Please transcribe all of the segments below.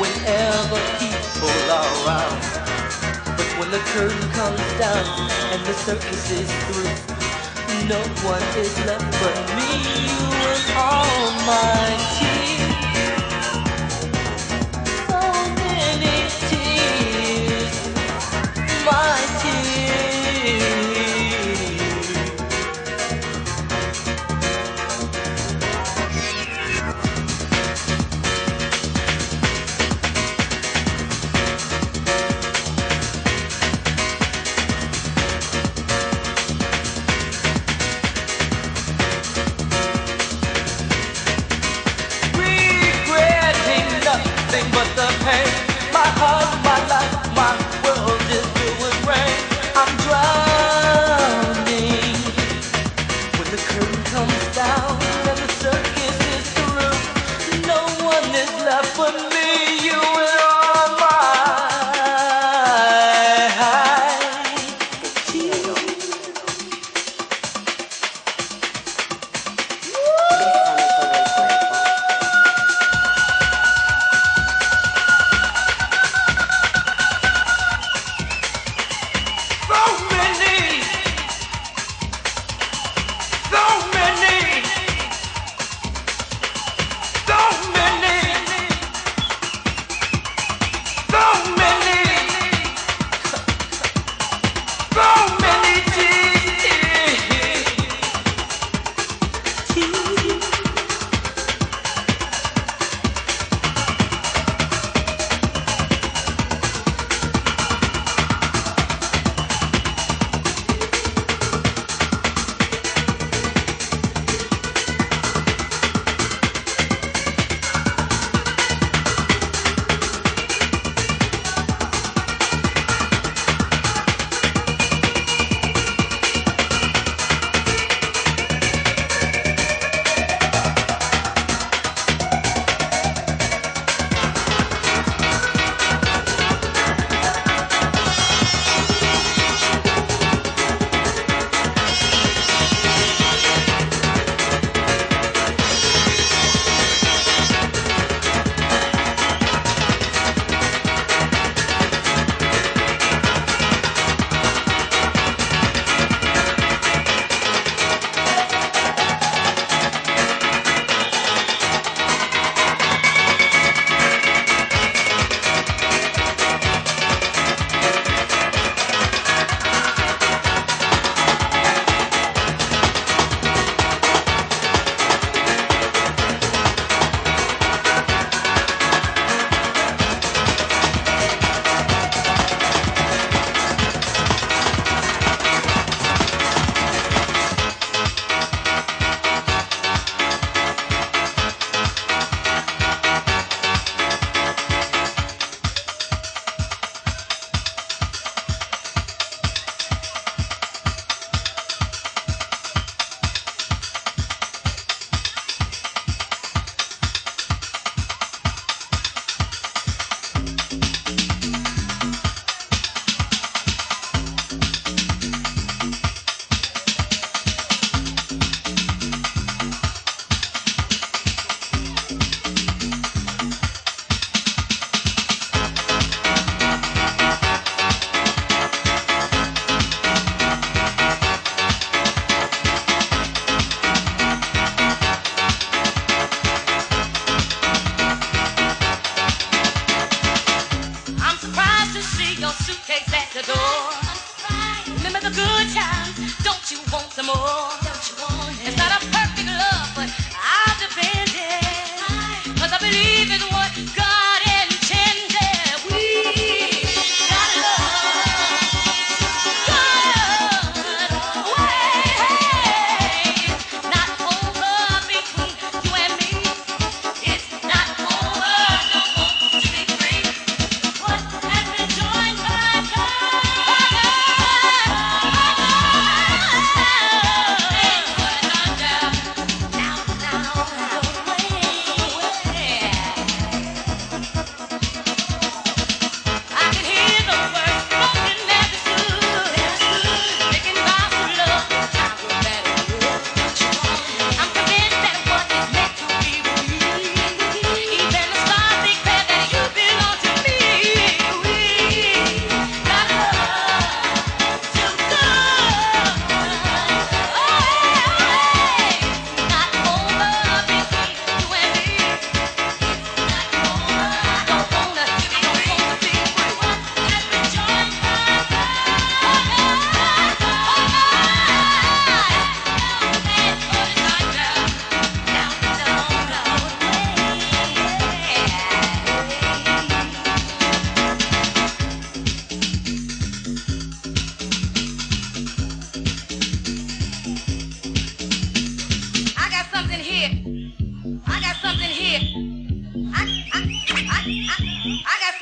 whenever people are around. But when the curtain comes down and the circus is through, no one is left but me, you and all my tears.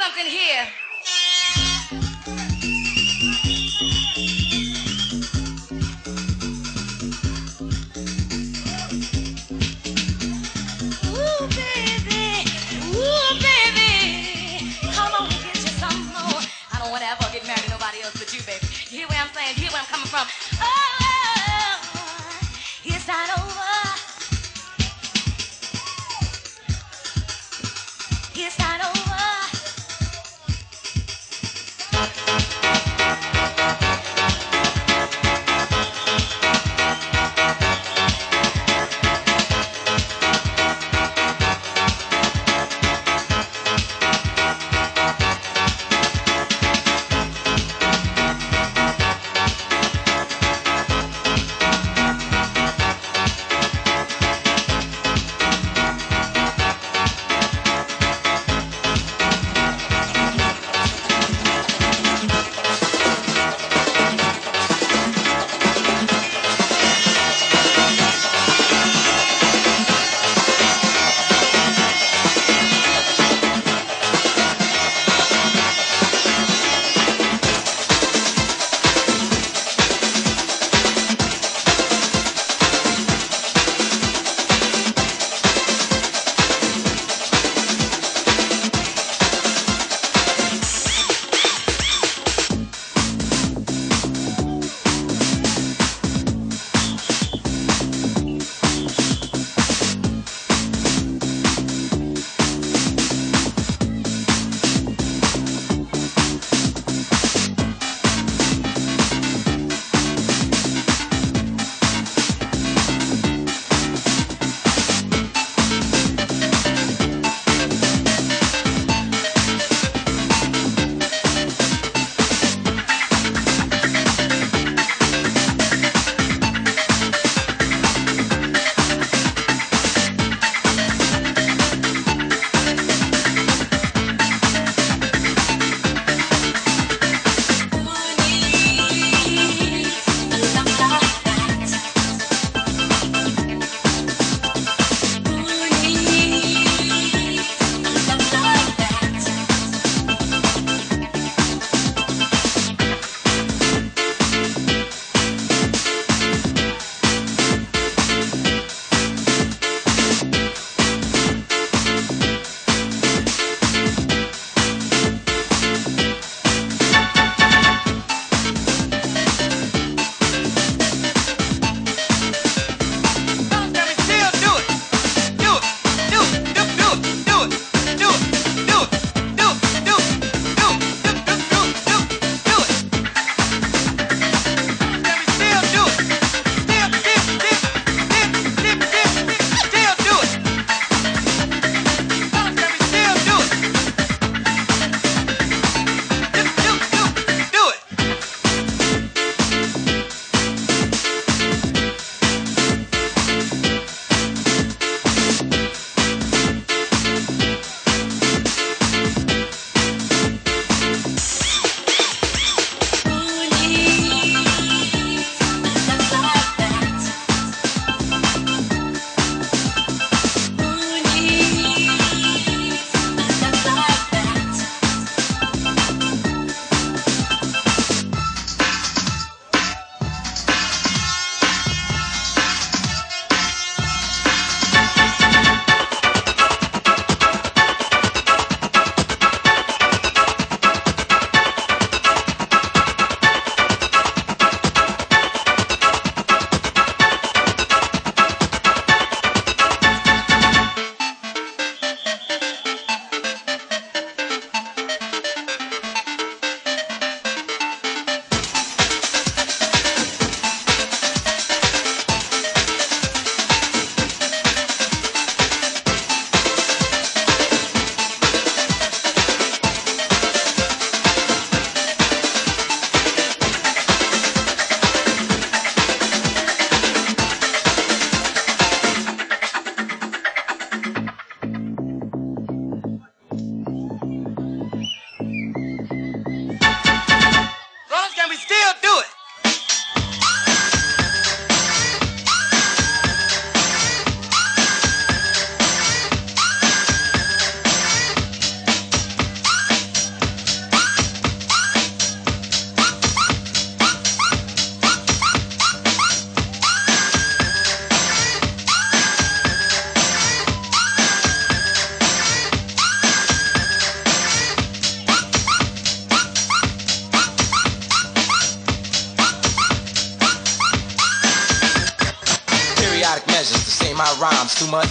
Something here.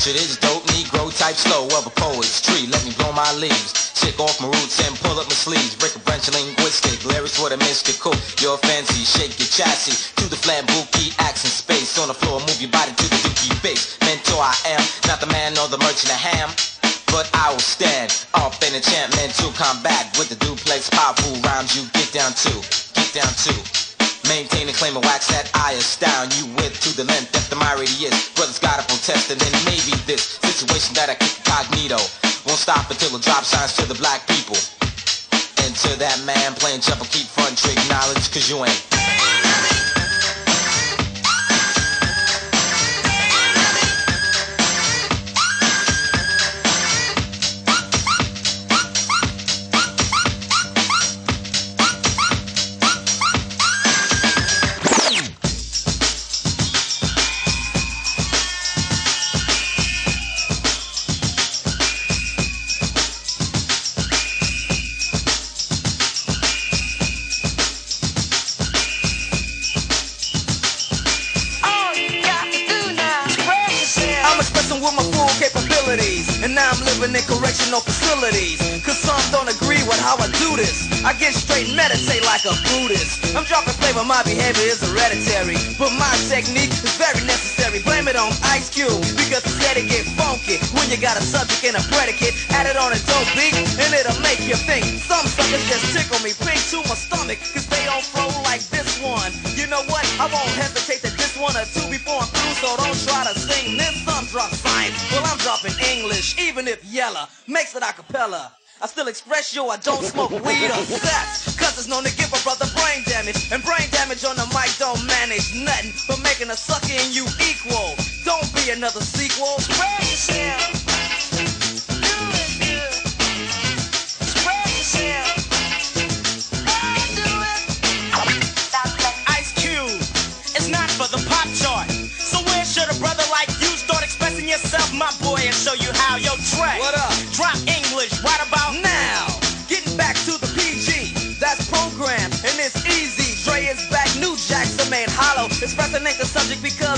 Of this dope Negro type slow of a poet's tree. Let me blow my leaves. Shake off my roots and pull up my sleeves. Break a of linguistic lyrics for the mystical. You're fancy, shake your chassis to the flat accent space. On the floor, move your body to the dookie bass. Mentor I am, not the man nor the merchant of ham. But I will stand up in enchantment to combat with the duplex powerful rhymes you get down to, get down to. Maintain and claim a wax that I astound you with to the length that the my radius. Brothers gotta protest and then maybe this situation that I keep cognito won't stop until the drop signs to the black people. And to that man playing jump keep front trick knowledge cause you ain't. Technique is very necessary. Blame it on Ice Cube, because he said it get funky. When you got a subject and a predicate, add it on a dope beat, and it'll make you think. Some suckers just tickle me, pink to my stomach, cause they don't flow like this one. You know what? I won't hesitate to diss one or two before I'm through, so don't try to sing this. Some drop science, well I'm dropping English, even if yella makes it a cappella. I still express yo, I don't smoke weed or sex. Cause it's known to give a brother brain damage. And brain damage on the mic don't manage nothing but making a sucker and you equal. Don't be another sequel. Spread yourself.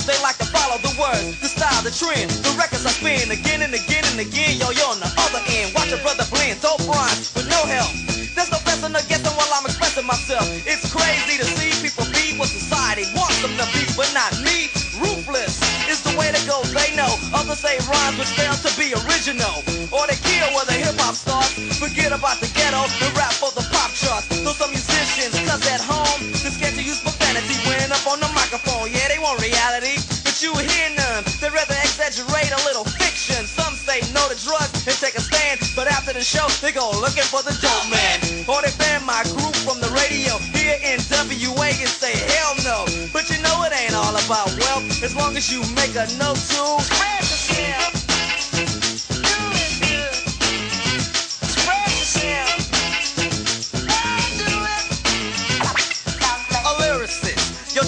Because they like to follow the words, the style, the trend. The records I spin again and again and again. Yo, you're on the other end. Watch a brother blend, dope rhymes with no help. There's no fessing or guessing while I'm expressing myself. It's crazy to see people be what society wants them to be, but not me. Ruthless is the way to go, they know. Others say rhymes which fail to be original. Or they kill where the hip hop starts. Forget about the show, they go looking for the dope man. Or they ban my group from the radio here in WA and say hell no. But you know it ain't all about wealth as long as you make a note to spread yourself.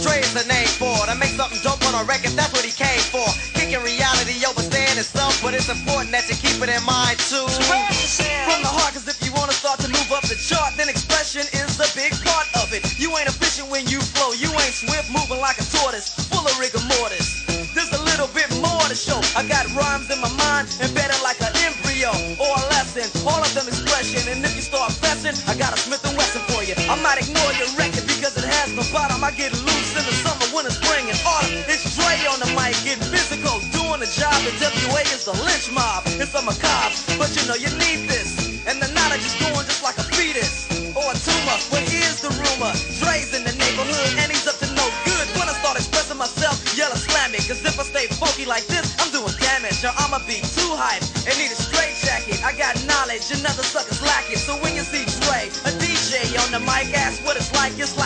Dre is the name for it. I make something dope on a record, that's what he came for. Kicking reality over staying itself, but it's important that you keep it in mind too. Moving like a tortoise, full of rigor mortis. There's a little bit more to show. I got rhymes in my mind, embedded like an embryo or a lesson. All of them expression, and if you start fessing, I got a Smith and Wesson for you. I might ignore your record because it has no bottom. I get loose in the summer, winter, spring, and autumn. It's Dre on the mic, getting physical, doing the job. And WA is the lynch mob. It's a macabre, but you know you need this. Or I'ma be too hype and need a straight jacket. I got knowledge, another suckers lack it. So when you see Dre, a DJ on the mic, ask what it's like. It's like